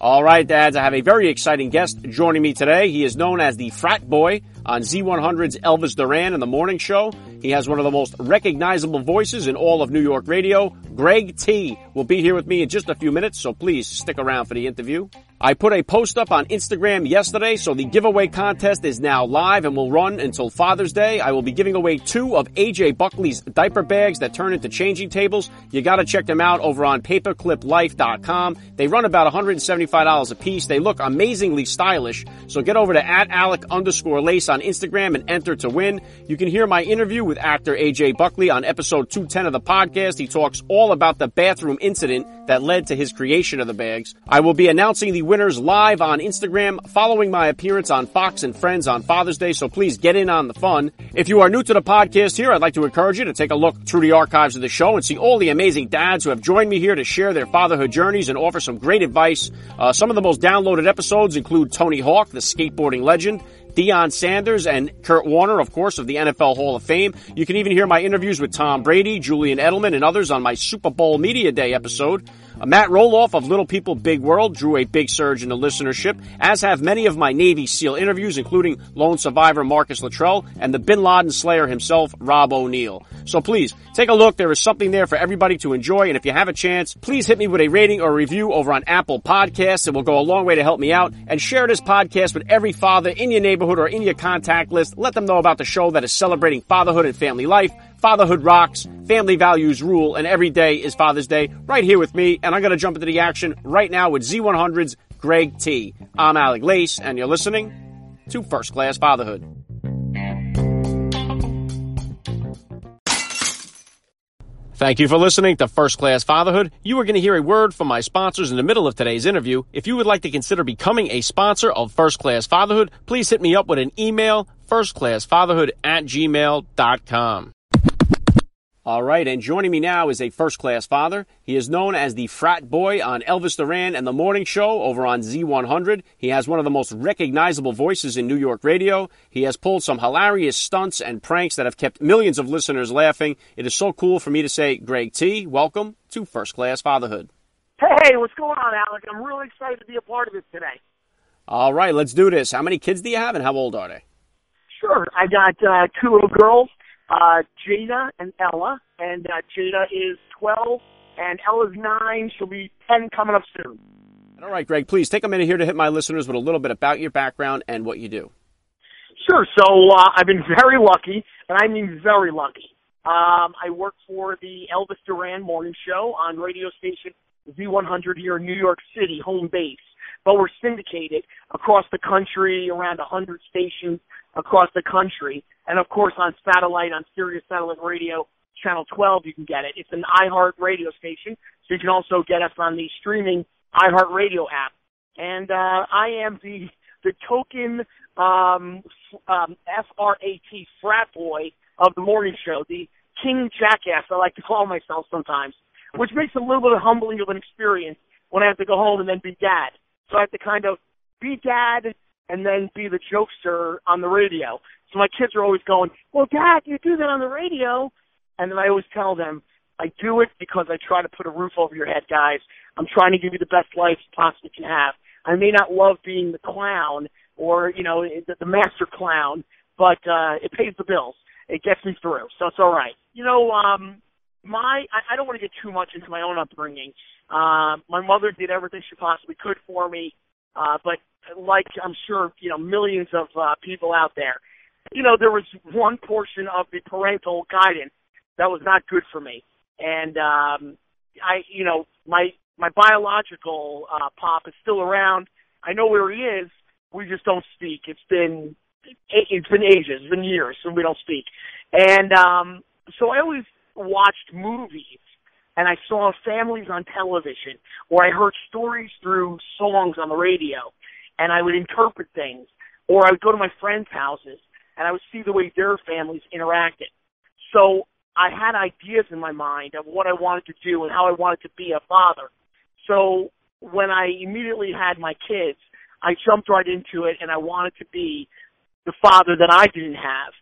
All right, dads, I have a very exciting guest joining me today. He is known as the frat boy on Z100's Elvis Duran in the morning show. He has one of the most recognizable voices in all of New York radio. Greg T will be here with me in just a few minutes, so please stick around for the interview. I put a post up on Instagram yesterday, so the giveaway contest is now live and will run until Father's Day. I will be giving away two of AJ Buckley's diaper bags that turn into changing tables. You gotta check them out over on papercliplife.com. They run about $175 a piece. They look amazingly stylish. So get over to at Alec underscore lace on Instagram and enter to win. You can hear my interview with actor AJ Buckley on episode 210 of the podcast. He talks all about the bathroom incident that led to his creation of the bags. I will be announcing the winners live on Instagram following my appearance on Fox and Friends on Father's Day, so please get in on the fun. If you are new to the podcast here, I'd like to encourage you to take a look through the archives of the show and see all the amazing dads who have joined me here to share their fatherhood journeys and offer some great advice. Uh, some of the most downloaded episodes include Tony Hawk, the skateboarding legend, Deion Sanders and Kurt Warner, of course, of the NFL Hall of Fame. You can even hear my interviews with Tom Brady, Julian Edelman, and others on my Super Bowl Media Day episode. Matt Roloff of Little People Big World drew a big surge in the listenership, as have many of my Navy SEAL interviews, including lone survivor Marcus Luttrell and the Bin Laden Slayer himself, Rob O'Neill. So please, take a look. There is something there for everybody to enjoy, and if you have a chance, please hit me with a rating or review over on Apple Podcasts. It will go a long way to help me out, and share this podcast with every father in your neighborhood or in your contact list. Let them know about the show that is celebrating fatherhood and family life. Fatherhood rocks, family values rule, and every day is Father's Day right here with me. And I'm going to jump into the action right now with Z100's Greg T. I'm Alec Lace, and you're listening to First Class Fatherhood. Thank you for listening to First Class Fatherhood. You are going to hear a word from my sponsors in the middle of today's interview. If you would like to consider becoming a sponsor of First Class Fatherhood, please hit me up with an email, firstclassfatherhood at gmail.com. All right, and joining me now is a first class father. He is known as the frat boy on Elvis Duran and the Morning Show over on Z100. He has one of the most recognizable voices in New York radio. He has pulled some hilarious stunts and pranks that have kept millions of listeners laughing. It is so cool for me to say, Greg T, welcome to First Class Fatherhood. Hey, what's going on, Alec? I'm really excited to be a part of this today. All right, let's do this. How many kids do you have and how old are they? Sure. I got uh, two little girls uh, Jada and Ella, and uh, Jada is 12, and Ella's 9. She'll be 10 coming up soon. All right, Greg, please take a minute here to hit my listeners with a little bit about your background and what you do. Sure. So uh, I've been very lucky, and I mean very lucky. Um, I work for the Elvis Duran Morning Show on radio station Z100 here in New York City, home base. But we're syndicated across the country, around 100 stations across the country. And of course on satellite, on Sirius Satellite Radio, Channel 12, you can get it. It's an iHeart radio station, so you can also get us on the streaming iHeart Radio app. And uh, I am the the token um, um, F-R-A-T frat boy of the morning show, the king jackass I like to call myself sometimes, which makes a little bit of humbling of an experience when I have to go home and then be dad. So I have to kind of be dad and then be the jokester on the radio. So my kids are always going, well, Dad, you do that on the radio. And then I always tell them, I do it because I try to put a roof over your head, guys. I'm trying to give you the best life you possibly can have. I may not love being the clown or, you know, the, the master clown, but uh, it pays the bills. It gets me through, so it's all right. You know, um, my I, I don't want to get too much into my own upbringing. Uh, my mother did everything she possibly could for me, uh, but like I'm sure you know millions of uh, people out there, you know there was one portion of the parental guidance that was not good for me, and um, I you know my my biological uh, pop is still around. I know where he is. We just don't speak. It's been it's been ages, it's been years, and we don't speak. And um, so I always watched movies and I saw families on television, or I heard stories through songs on the radio and I would interpret things or I would go to my friends' houses and I would see the way their families interacted. So I had ideas in my mind of what I wanted to do and how I wanted to be a father. So when I immediately had my kids, I jumped right into it and I wanted to be the father that I didn't have.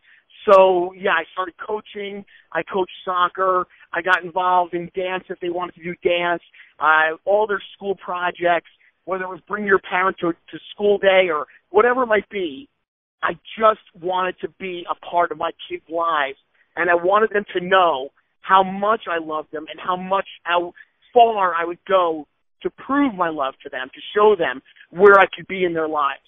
So yeah, I started coaching. I coached soccer. I got involved in dance if they wanted to do dance. Uh, all their school projects, whether it was bring your parent to, to school day or whatever it might be. I just wanted to be a part of my kids' lives, and I wanted them to know how much I loved them and how much how far I would go to prove my love to them, to show them where I could be in their lives.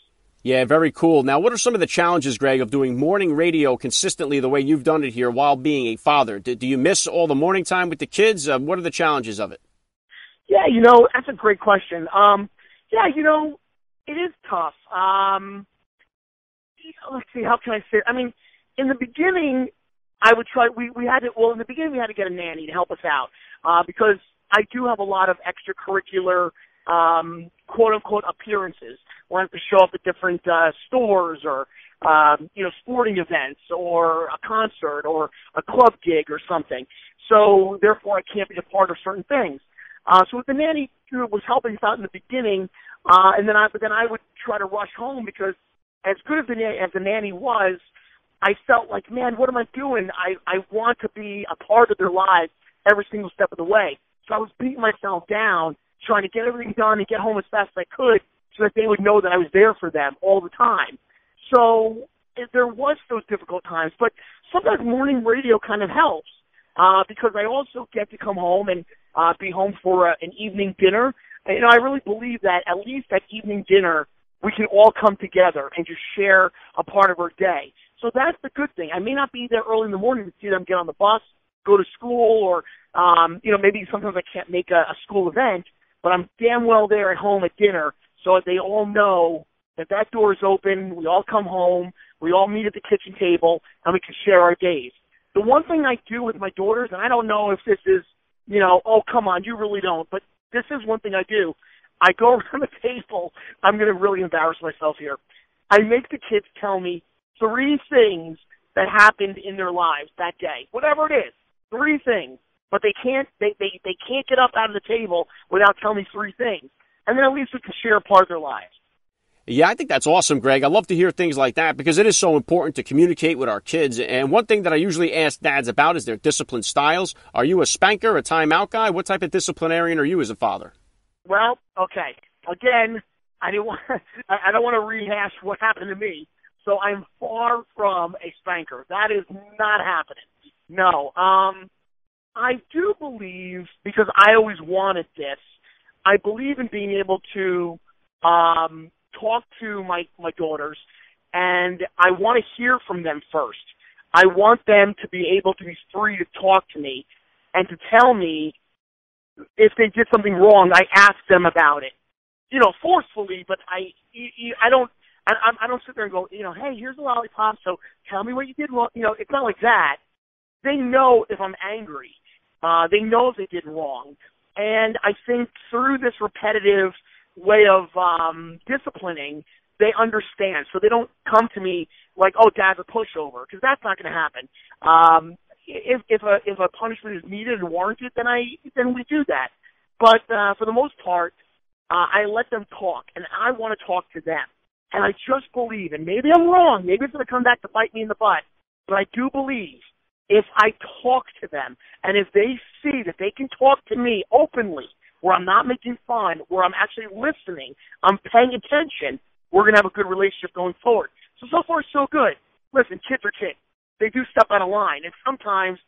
Yeah, very cool. Now, what are some of the challenges, Greg, of doing morning radio consistently the way you've done it here while being a father? Do, do you miss all the morning time with the kids? Uh, what are the challenges of it? Yeah, you know, that's a great question. Um, yeah, you know, it is tough. Um, let's see, how can I say? I mean, in the beginning, I would try. We we had to. Well, in the beginning, we had to get a nanny to help us out uh, because I do have a lot of extracurricular um, quote unquote appearances have to show up at different uh, stores or um, you know sporting events or a concert or a club gig or something. So therefore, I can't be a part of certain things. Uh, so with the nanny, who was helping us out in the beginning, uh, and then I but then I would try to rush home because as good as the as the nanny was, I felt like, man, what am I doing? I I want to be a part of their lives every single step of the way. So I was beating myself down, trying to get everything done and get home as fast as I could, so that they would know that I was there for them all the time. So there was those difficult times, but sometimes morning radio kind of helps uh, because I also get to come home and uh, be home for a, an evening dinner. And, you know, I really believe that at least at evening dinner we can all come together and just share a part of our day. So that's the good thing. I may not be there early in the morning to see them get on the bus, go to school, or um, you know maybe sometimes I can't make a, a school event, but I'm damn well there at home at dinner so that they all know that that door is open. We all come home, we all meet at the kitchen table, and we can share our days. The one thing I do with my daughters, and I don't know if this is, you know, oh come on, you really don't, but this is one thing I do. I go around the table. I'm going to really embarrass myself here. I make the kids tell me three things that happened in their lives that day, whatever it is. Three things, but they can't they they they can't get up out of the table without telling me three things, and then at least we can share a part of their lives. Yeah, I think that's awesome, Greg. I love to hear things like that because it is so important to communicate with our kids. And one thing that I usually ask dads about is their discipline styles. Are you a spanker, a timeout guy? What type of disciplinarian are you as a father? Well, okay. Again, I didn't want I don't want to rehash what happened to me. So I'm far from a spanker. That is not happening. No. Um I do believe because I always wanted this. I believe in being able to um talk to my my daughters and I want to hear from them first. I want them to be able to be free to talk to me and to tell me if they did something wrong, I ask them about it. You know, forcefully, but I, I don't, I, I don't sit there and go, you know, hey, here's a lollipop, so tell me what you did wrong. You know, it's not like that. They know if I'm angry. Uh, they know they did wrong. And I think through this repetitive way of um, disciplining, they understand. So they don't come to me like, oh, dad's a pushover, because that's not going to happen. Um, if if a if a punishment is needed and warranted, then I then we do that. But uh, for the most part, uh, I let them talk, and I want to talk to them. And I just believe, and maybe I'm wrong, maybe it's going to come back to bite me in the butt, but I do believe if I talk to them, and if they see that they can talk to me openly, where I'm not making fun, where I'm actually listening, I'm paying attention, we're going to have a good relationship going forward. So, so far, so good. Listen, kids are kids they do step out of line. And sometimes,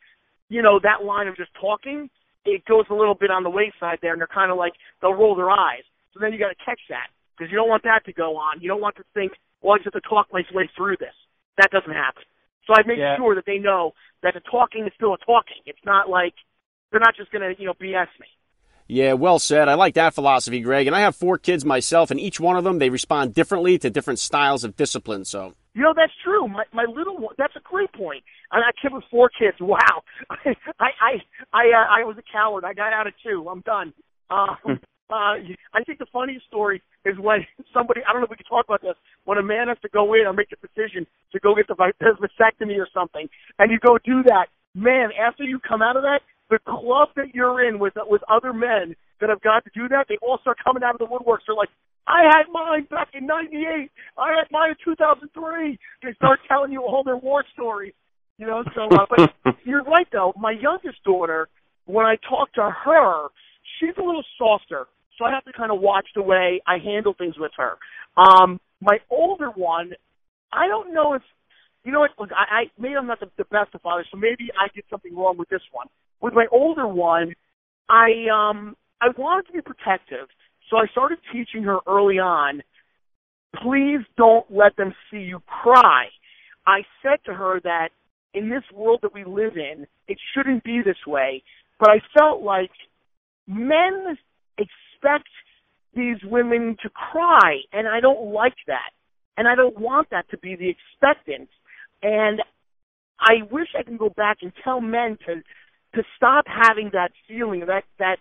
you know, that line of just talking, it goes a little bit on the wayside there, and they're kind of like they'll roll their eyes. So then you got to catch that because you don't want that to go on. You don't want to think, well, I just have to talk my way through this. That doesn't happen. So I make yeah. sure that they know that the talking is still a talking. It's not like they're not just going to, you know, BS me. Yeah, well said. I like that philosophy, Greg. And I have four kids myself, and each one of them they respond differently to different styles of discipline. So you know, that's true. My my little one, that's a great point. And I kid with four kids. Wow. I I I uh, I was a coward. I got out of two. I'm done. Uh, uh, I think the funniest story is when somebody, I don't know if we can talk about this, when a man has to go in or make a decision to go get the vasectomy or something, and you go do that, man, after you come out of that, the club that you're in with with other men that have got to do that, they all start coming out of the woodworks. They're like, I had mine back in '98. I had mine in 2003. They start telling you all their war stories. You know, so uh, but you're right though. My youngest daughter, when I talk to her, she's a little softer, so I have to kind of watch the way I handle things with her. Um, my older one, I don't know if you know what. Look, I, I maybe I'm not the, the best of fathers, so maybe I did something wrong with this one. With my older one, I um I wanted to be protective, so I started teaching her early on. Please don't let them see you cry. I said to her that in this world that we live in, it shouldn't be this way. But I felt like men expect these women to cry, and I don't like that. And I don't want that to be the expectance. And I wish I could go back and tell men to to stop having that feeling, that that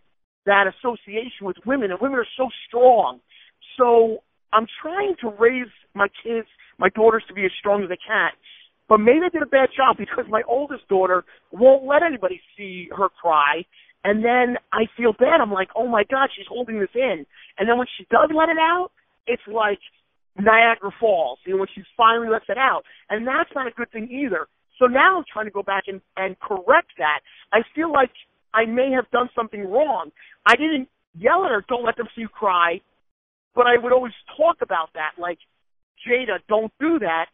that association with women. And women are so strong. So I'm trying to raise my kids, my daughters, to be as strong as they can. But maybe I did a bad job because my oldest daughter won't let anybody see her cry. And then I feel bad. I'm like, oh my God, she's holding this in. And then when she does let it out, it's like Niagara Falls, you know, when she finally lets it out. And that's not a good thing either. So now I'm trying to go back and, and correct that. I feel like I may have done something wrong. I didn't yell at her, don't let them see you cry, but I would always talk about that, like, Jada, don't do that,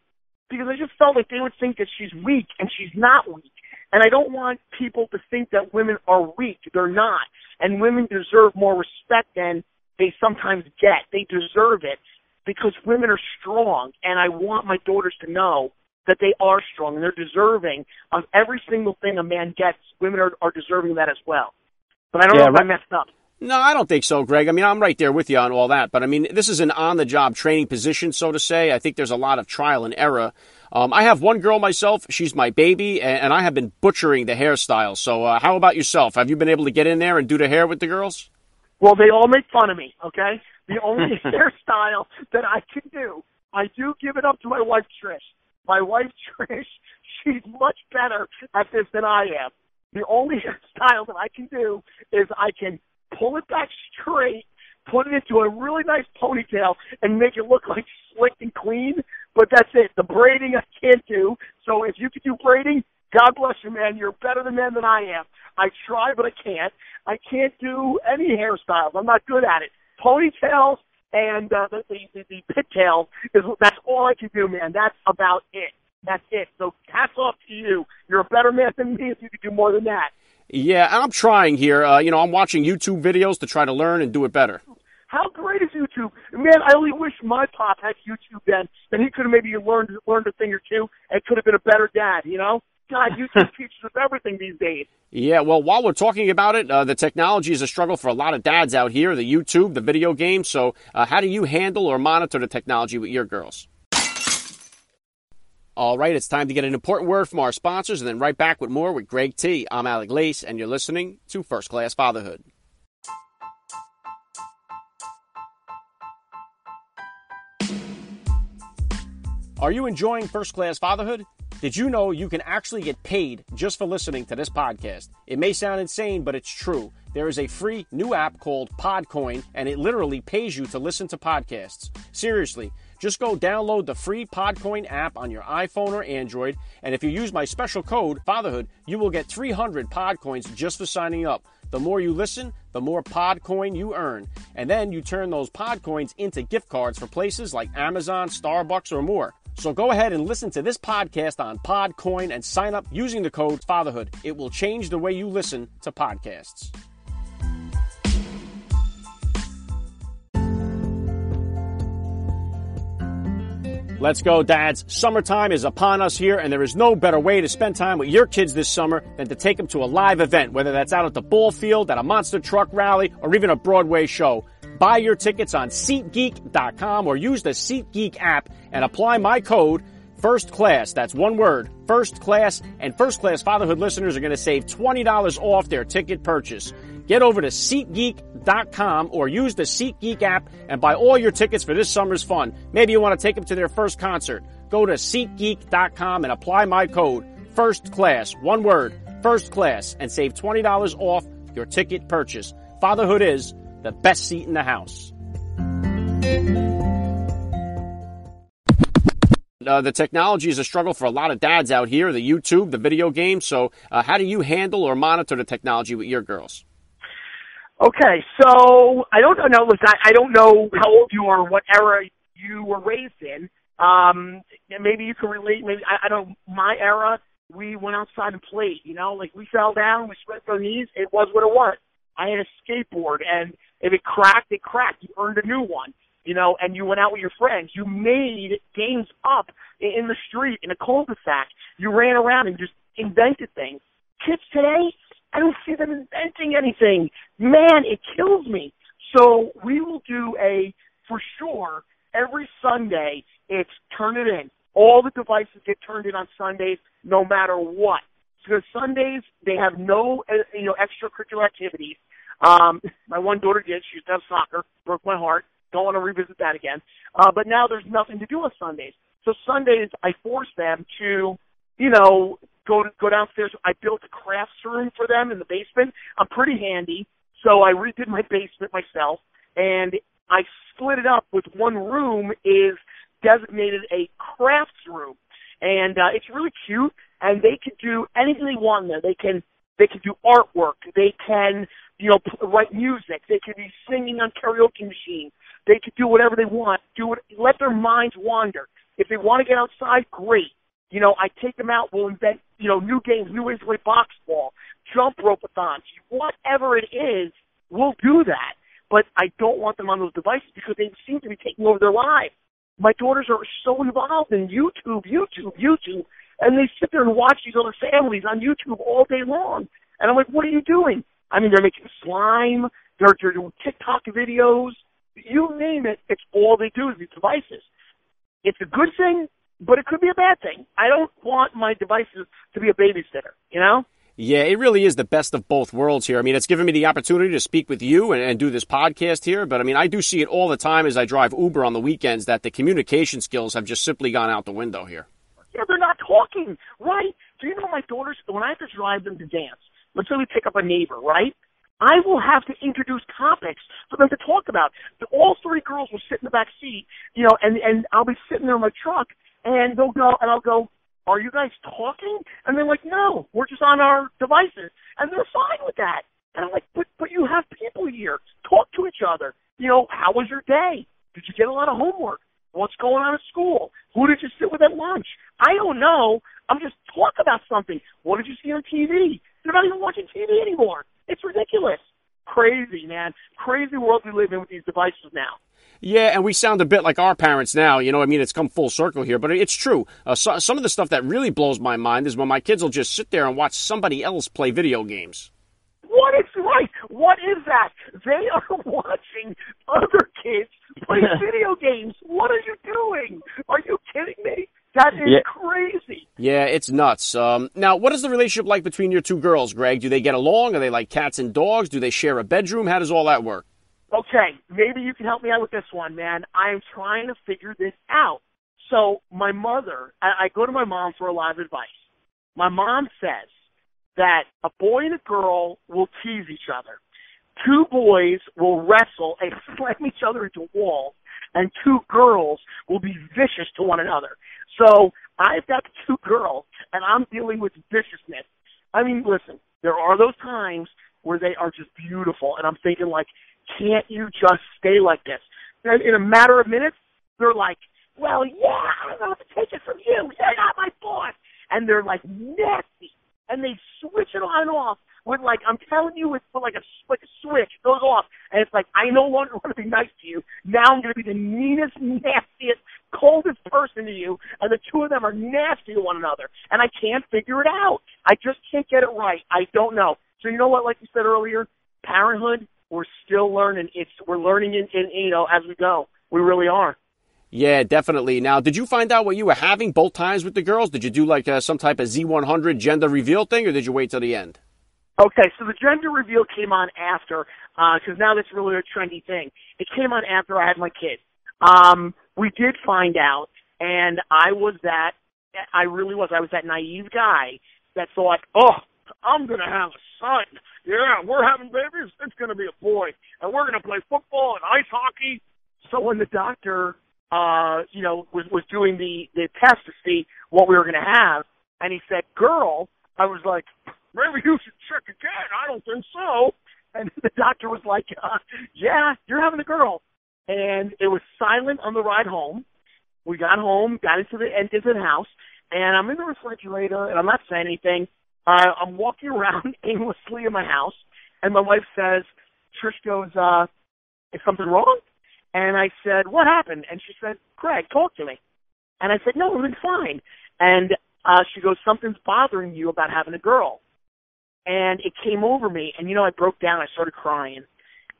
because I just felt like they would think that she's weak, and she's not weak. And I don't want people to think that women are weak. They're not. And women deserve more respect than they sometimes get. They deserve it because women are strong. And I want my daughters to know that they are strong and they're deserving of every single thing a man gets. Women are, are deserving that as well. But I don't yeah, know if right. I messed up. No, I don't think so, Greg. I mean, I'm right there with you on all that. But I mean, this is an on the job training position, so to say. I think there's a lot of trial and error. Um, I have one girl myself. She's my baby, and, and I have been butchering the hairstyle. So, uh, how about yourself? Have you been able to get in there and do the hair with the girls? Well, they all make fun of me, okay? The only hairstyle that I can do, I do give it up to my wife, Trish. My wife, Trish, she's much better at this than I am. The only style that I can do is I can pull it back straight, put it into a really nice ponytail, and make it look like slick and clean. But that's it. The braiding I can't do. So if you can do braiding, God bless you, man. You're better than man than I am. I try, but I can't. I can't do any hairstyles. I'm not good at it. Ponytails and uh, the, the the pigtail is that's all I can do, man. That's about it. That's it. So hats off to you. You're a better man than me if you could do more than that. Yeah, I'm trying here. Uh, you know, I'm watching YouTube videos to try to learn and do it better. How great is YouTube? Man, I only wish my pop had YouTube then, and he could have maybe learned learned a thing or two and could have been a better dad. You know, God, YouTube teaches us everything these days. Yeah, well, while we're talking about it, uh, the technology is a struggle for a lot of dads out here. The YouTube, the video games. So, uh, how do you handle or monitor the technology with your girls? All right, it's time to get an important word from our sponsors and then right back with more with Greg T. I'm Alec Lace, and you're listening to First Class Fatherhood. Are you enjoying First Class Fatherhood? Did you know you can actually get paid just for listening to this podcast? It may sound insane, but it's true. There is a free new app called Podcoin, and it literally pays you to listen to podcasts. Seriously. Just go download the free Podcoin app on your iPhone or Android, and if you use my special code, Fatherhood, you will get 300 Podcoins just for signing up. The more you listen, the more Podcoin you earn. And then you turn those Podcoins into gift cards for places like Amazon, Starbucks, or more. So go ahead and listen to this podcast on Podcoin and sign up using the code Fatherhood. It will change the way you listen to podcasts. Let's go, dads. Summertime is upon us here, and there is no better way to spend time with your kids this summer than to take them to a live event, whether that's out at the ball field, at a monster truck rally, or even a Broadway show. Buy your tickets on SeatGeek.com or use the SeatGeek app and apply my code First Class. That's one word, First Class. And First Class Fatherhood listeners are going to save $20 off their ticket purchase. Get over to SeatGeek.com or use the SeatGeek app and buy all your tickets for this summer's fun. Maybe you want to take them to their first concert. Go to SeatGeek.com and apply my code, First Class, one word, First Class, and save $20 off your ticket purchase. Fatherhood is the best seat in the house. Uh, the technology is a struggle for a lot of dads out here, the YouTube, the video games. So, uh, how do you handle or monitor the technology with your girls? Okay, so I don't know. Listen, I, I don't know how old you are, what era you were raised in. Um, maybe you can relate. Maybe I, I don't. My era, we went outside and played. You know, like we fell down, we spread our knees. It was what it was. I had a skateboard, and if it cracked, it cracked. You earned a new one. You know, and you went out with your friends. You made games up in the street in a cul-de-sac. You ran around and just invented things. Kids today, I don't see them inventing anything. Man, it kills me. So we will do a, for sure, every Sunday, it's turn it in. All the devices get turned in on Sundays, no matter what. Because Sundays, they have no, uh, you know, extracurricular activities. Um, my one daughter did. She used to have soccer. Broke my heart. Don't want to revisit that again. Uh, but now there's nothing to do on Sundays. So Sundays, I force them to, you know, go go downstairs. I built a crafts room for them in the basement. I'm pretty handy, so I redid my basement myself, and I split it up with one room is designated a crafts room, and uh, it's really cute. And they can do anything they want there. They can they can do artwork. They can you know p- write music. They can be singing on karaoke machines. They can do whatever they want. Do it. Let their minds wander. If they want to get outside, great. You know, I take them out. We'll invent, you know, new games, new ways to play box ball, jump rope-a-thons, whatever it is. We'll do that. But I don't want them on those devices because they seem to be taking over their lives. My daughters are so involved in YouTube, YouTube, YouTube, and they sit there and watch these other families on YouTube all day long. And I'm like, what are you doing? I mean, they're making slime. They're, they're doing TikTok videos. You name it, it's all they do is these devices. It's a good thing, but it could be a bad thing. I don't want my devices to be a babysitter, you know? Yeah, it really is the best of both worlds here. I mean, it's given me the opportunity to speak with you and, and, do this podcast here, but I mean, I do see it all the time as I drive Uber on the weekends that the communication skills have just simply gone out the window here. Yeah, they're not talking, right? Do you know my daughters, when I have to drive them to dance, let's say we pick up a neighbor, right? I will have to introduce topics for them to talk about. All three girls will sit in the back seat, you know, and and I'll be sitting there in my truck, and they'll go, and I'll go, "Are you guys talking?" And they're like, "No, we're just on our devices," and they're fine with that. And I'm like, "But but you have people here. Talk to each other. You know, how was your day? Did you get a lot of homework? What's going on at school? Who did you sit with at lunch? I don't know. I'm just talk about something. What did you see on TV? They're not even watching TV anymore. It's ridiculous. Crazy, man. Crazy world we live in with these devices now. Yeah, and we sound a bit like our parents now. You know, I mean, it's come full circle here, but it's true. Uh, so, some of the stuff that really blows my mind is when my kids will just sit there and watch somebody else play video games. What is right? What is that? They are watching other kids play video games. What are you doing? Are you kidding me? That is yeah. crazy. Yeah, it's nuts. Um, now, what is the relationship like between your two girls, Greg? Do they get along? Are they like cats and dogs? Do they share a bedroom? How does all that work? Okay, maybe you can help me out with this one, man. I'm trying to figure this out. So, my mother, I, I go to my mom for a lot of advice. My mom says that a boy and a girl will tease each other. Two boys will wrestle and slam each other into walls, and two girls will be vicious to one another. So I've got two girls, and I'm dealing with viciousness. I mean, listen, there are those times where they are just beautiful, and I'm thinking like, can't you just stay like this? And in a matter of minutes, they're like, well, yeah, I'm going to take it from you. You're not my boss. And they're like nasty, and they switch it on and off with like I'm telling you, it's like a like a switch goes off, and it's like I no longer want to be nice to you. Now I'm going to be the meanest, nastiest, coldest person to you, and the two of them are nasty to one another, and I can't figure it out. I just can't get it right. I don't know. So you know what? Like you said earlier, parenthood. We're still learning. It's we're learning in, in you know as we go. We really are. Yeah, definitely. Now, did you find out what you were having both times with the girls? Did you do like uh, some type of Z100 gender reveal thing, or did you wait till the end? Okay, so the gender reveal came on after, because uh, now that's really a trendy thing. It came on after I had my kid. Um, we did find out, and I was that, I really was, I was that naive guy that thought, oh, I'm going to have a son. Yeah, we're having babies. It's going to be a boy. And we're going to play football and ice hockey. So when the doctor, uh, you know, was, was doing the, the test to see what we were going to have, and he said, girl, I was like, maybe you should check again. I don't think so. And the doctor was like, uh, yeah, you're having a girl. And it was silent on the ride home. We got home, got into the, into the house, and I'm in the refrigerator, and I'm not saying anything. Uh, I'm walking around aimlessly in my house, and my wife says, Trish goes, uh, is something wrong? And I said, what happened? And she said, Craig, talk to me. And I said, no, everything's fine. And uh, she goes, something's bothering you about having a girl. And it came over me, and you know, I broke down. I started crying.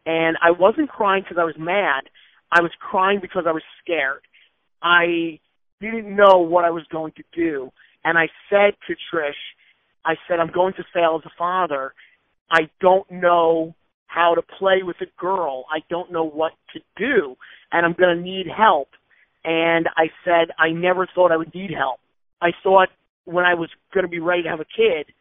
And I wasn't crying because I was mad. I was crying because I was scared. I didn't know what I was going to do. And I said to Trish, I said, I'm going to fail as a father. I don't know how to play with a girl. I don't know what to do. And I'm going to need help. And I said, I never thought I would need help. I thought when I was going to be ready to have a kid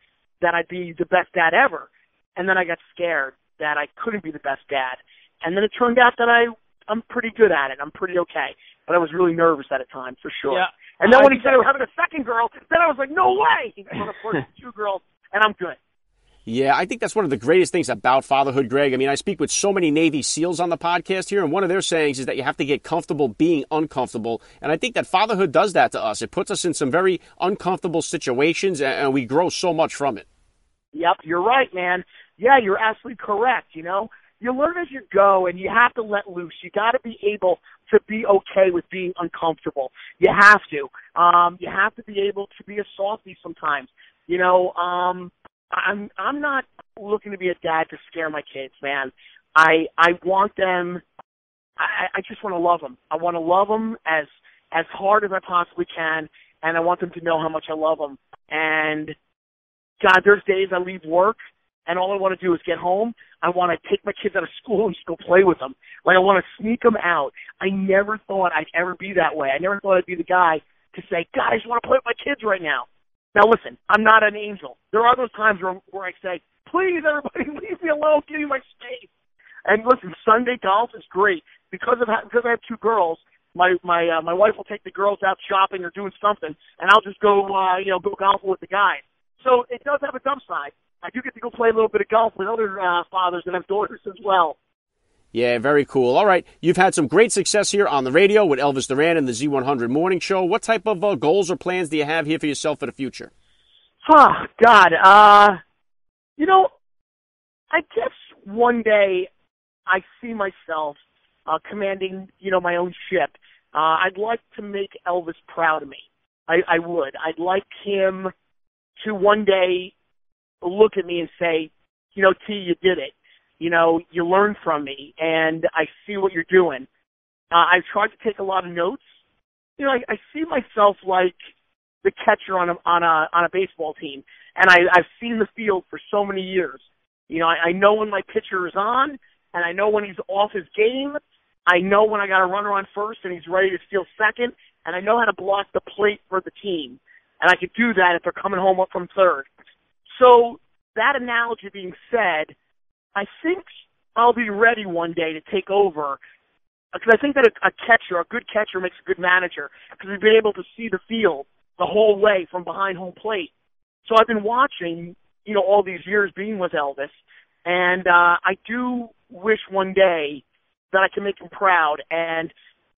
that I'd be the best dad ever. And then I got scared that I couldn't be the best dad. And then it turned out that I I'm pretty good at it. I'm pretty okay. But I was really nervous at a time for sure. Yeah. And then when he said I was having a second girl, then I was like, no way. Well, of course, two girls, and I'm good. Yeah, I think that's one of the greatest things about fatherhood, Greg. I mean, I speak with so many Navy SEALs on the podcast here, and one of their sayings is that you have to get comfortable being uncomfortable. And I think that fatherhood does that to us. It puts us in some very uncomfortable situations, and we grow so much from it. Yep, you're right, man. Yeah, you're absolutely correct. You know, you learn as you go and you have to let loose. You got to be able to be okay with being uncomfortable. You have to. Um, you have to be able to be a softie sometimes. You know, um, I'm I'm not looking to be a dad to scare my kids, man. I I want them. I I just want to love them. I want to love them as as hard as I possibly can, and I want them to know how much I love them. And God, there's days I leave work and all I want to do is get home. I want to take my kids out of school and just go play with them. Like I want to sneak them out. I never thought I'd ever be that way. I never thought I'd be the guy to say, God, I just want to play with my kids right now. Now listen, I'm not an angel. There are those times where, where I say, please everybody leave me alone, give me my space. And listen, Sunday golf is great because of because I have two girls. My my uh, my wife will take the girls out shopping or doing something, and I'll just go uh, you know go golfing with the guys. So it does have a dump side. I do get to go play a little bit of golf with other uh, fathers that have daughters as well. Yeah, very cool. All right, you've had some great success here on the radio with Elvis Duran and the Z100 Morning Show. What type of uh, goals or plans do you have here for yourself for the future? Oh God, uh, you know, I guess one day I see myself uh, commanding, you know, my own ship. Uh, I'd like to make Elvis proud of me. I, I would. I'd like him to one day look at me and say, you know, T, you did it. You know, you learn from me, and I see what you're doing. Uh, I've tried to take a lot of notes. You know, I, I see myself like the catcher on a on a on a baseball team, and I, I've seen the field for so many years. You know, I, I know when my pitcher is on, and I know when he's off his game. I know when I got a runner on first and he's ready to steal second, and I know how to block the plate for the team. And I could do that if they're coming home up from third. So that analogy being said, I think I'll be ready one day to take over because I think that a, a catcher, a good catcher, makes a good manager because we've been able to see the field the whole way from behind home plate. So I've been watching, you know, all these years being with Elvis, and uh, I do wish one day that I can make him proud and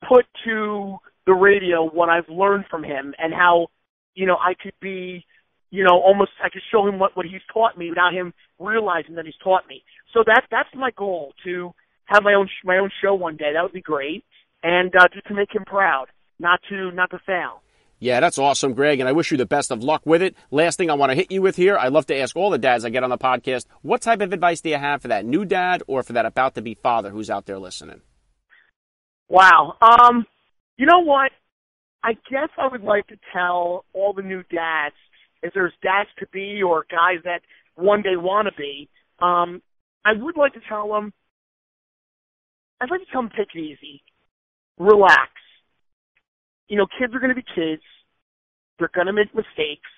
put to the radio what I've learned from him and how, you know, I could be you know, almost I could show him what what he's taught me without him realizing that he's taught me. So that that's my goal to have my own my own show one day. That would be great, and uh, just to make him proud, not to not to fail. Yeah, that's awesome, Greg, and I wish you the best of luck with it. Last thing I want to hit you with here, I love to ask all the dads I get on the podcast, what type of advice do you have for that new dad or for that about to be father who's out there listening? Wow. Um, You know what? I guess I would like to tell all the new dads, if there's dads to be or guys that one day want to be, um, I would like to tell them, I'd like to tell them take it easy, relax. You know, kids are going to be kids. They're going to make mistakes.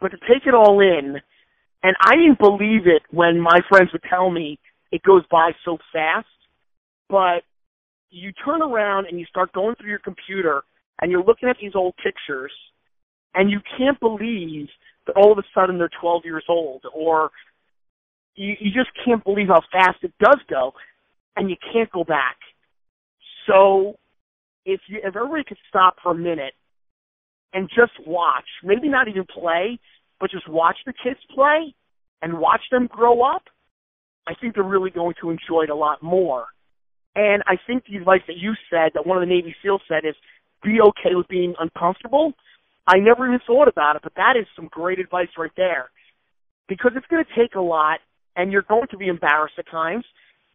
But to take it all in, and I didn't believe it when my friends would tell me it goes by so fast, but you turn around and you start going through your computer and you're looking at these old pictures and you can't believe that all of a sudden they're 12 years old or you, you just can't believe how fast it does go and you can't go back. So if you, if everybody could stop for a minute and just watch, maybe not even play, but just watch the kids play and watch them grow up, I think they're really going to enjoy it a lot more. And I think the advice that you said, that one of the Navy SEALs said, is be okay with being uncomfortable. I never even thought about it, but that is some great advice right there. Because it's going to take a lot, and you're going to be embarrassed at times.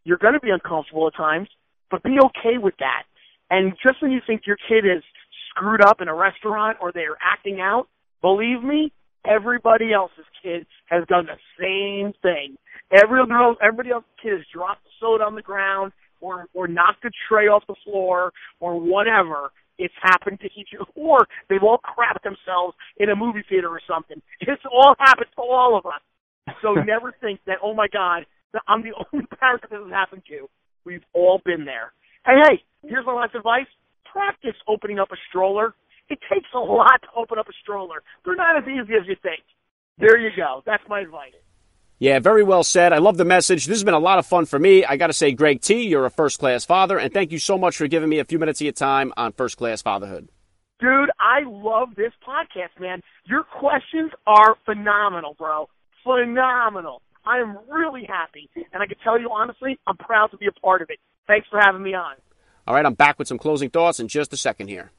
You're going to be uncomfortable at times, but be okay with that. And just when you think your kid is screwed up in a restaurant or they're acting out, believe me, everybody else's kid has done the same thing. Every else, everybody else's kid has dropped the soda on the ground or or knocked a tray off the floor or whatever. It's happened to each, or they've all crapped themselves in a movie theater or something. It's all happened to all of us. So never think that, oh my God, I'm the only parent that this has happened to. We've all been there. Hey, hey, here's my last advice. Practice opening up a stroller. It takes a lot to open up a stroller. They're not as easy as you think. There you go. That's my advice. Yeah, very well said. I love the message. This has been a lot of fun for me. I got to say, Greg T, you're a first class father, and thank you so much for giving me a few minutes of your time on first class fatherhood. Dude, I love this podcast, man. Your questions are phenomenal, bro. Phenomenal. I am really happy, and I can tell you honestly, I'm proud to be a part of it. Thanks for having me on. All right, I'm back with some closing thoughts in just a second here.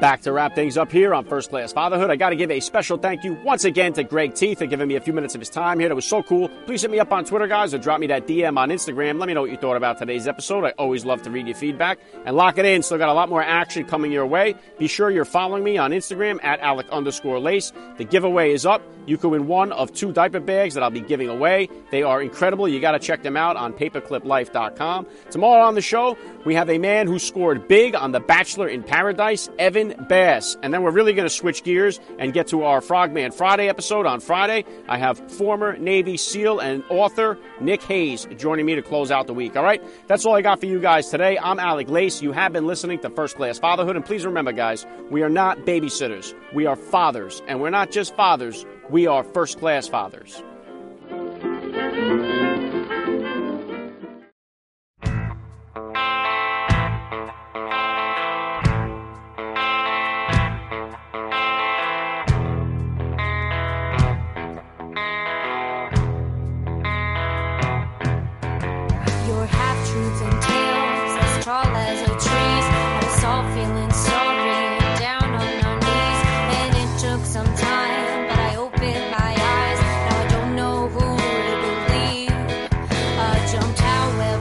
Back to wrap things up here on First Class Fatherhood. I got to give a special thank you once again to Greg T for giving me a few minutes of his time here. That was so cool. Please hit me up on Twitter, guys, or drop me that DM on Instagram. Let me know what you thought about today's episode. I always love to read your feedback. And lock it in. Still got a lot more action coming your way. Be sure you're following me on Instagram at Alec underscore lace. The giveaway is up. You can win one of two diaper bags that I'll be giving away. They are incredible. You got to check them out on papercliplife.com. Tomorrow on the show, we have a man who scored big on The Bachelor in Paradise, Evan Bass. And then we're really going to switch gears and get to our Frogman Friday episode on Friday. I have former Navy SEAL and author Nick Hayes joining me to close out the week. All right? That's all I got for you guys today. I'm Alec Lace. You have been listening to First Class Fatherhood. And please remember, guys, we are not babysitters. We are fathers. And we're not just fathers, we are first class fathers.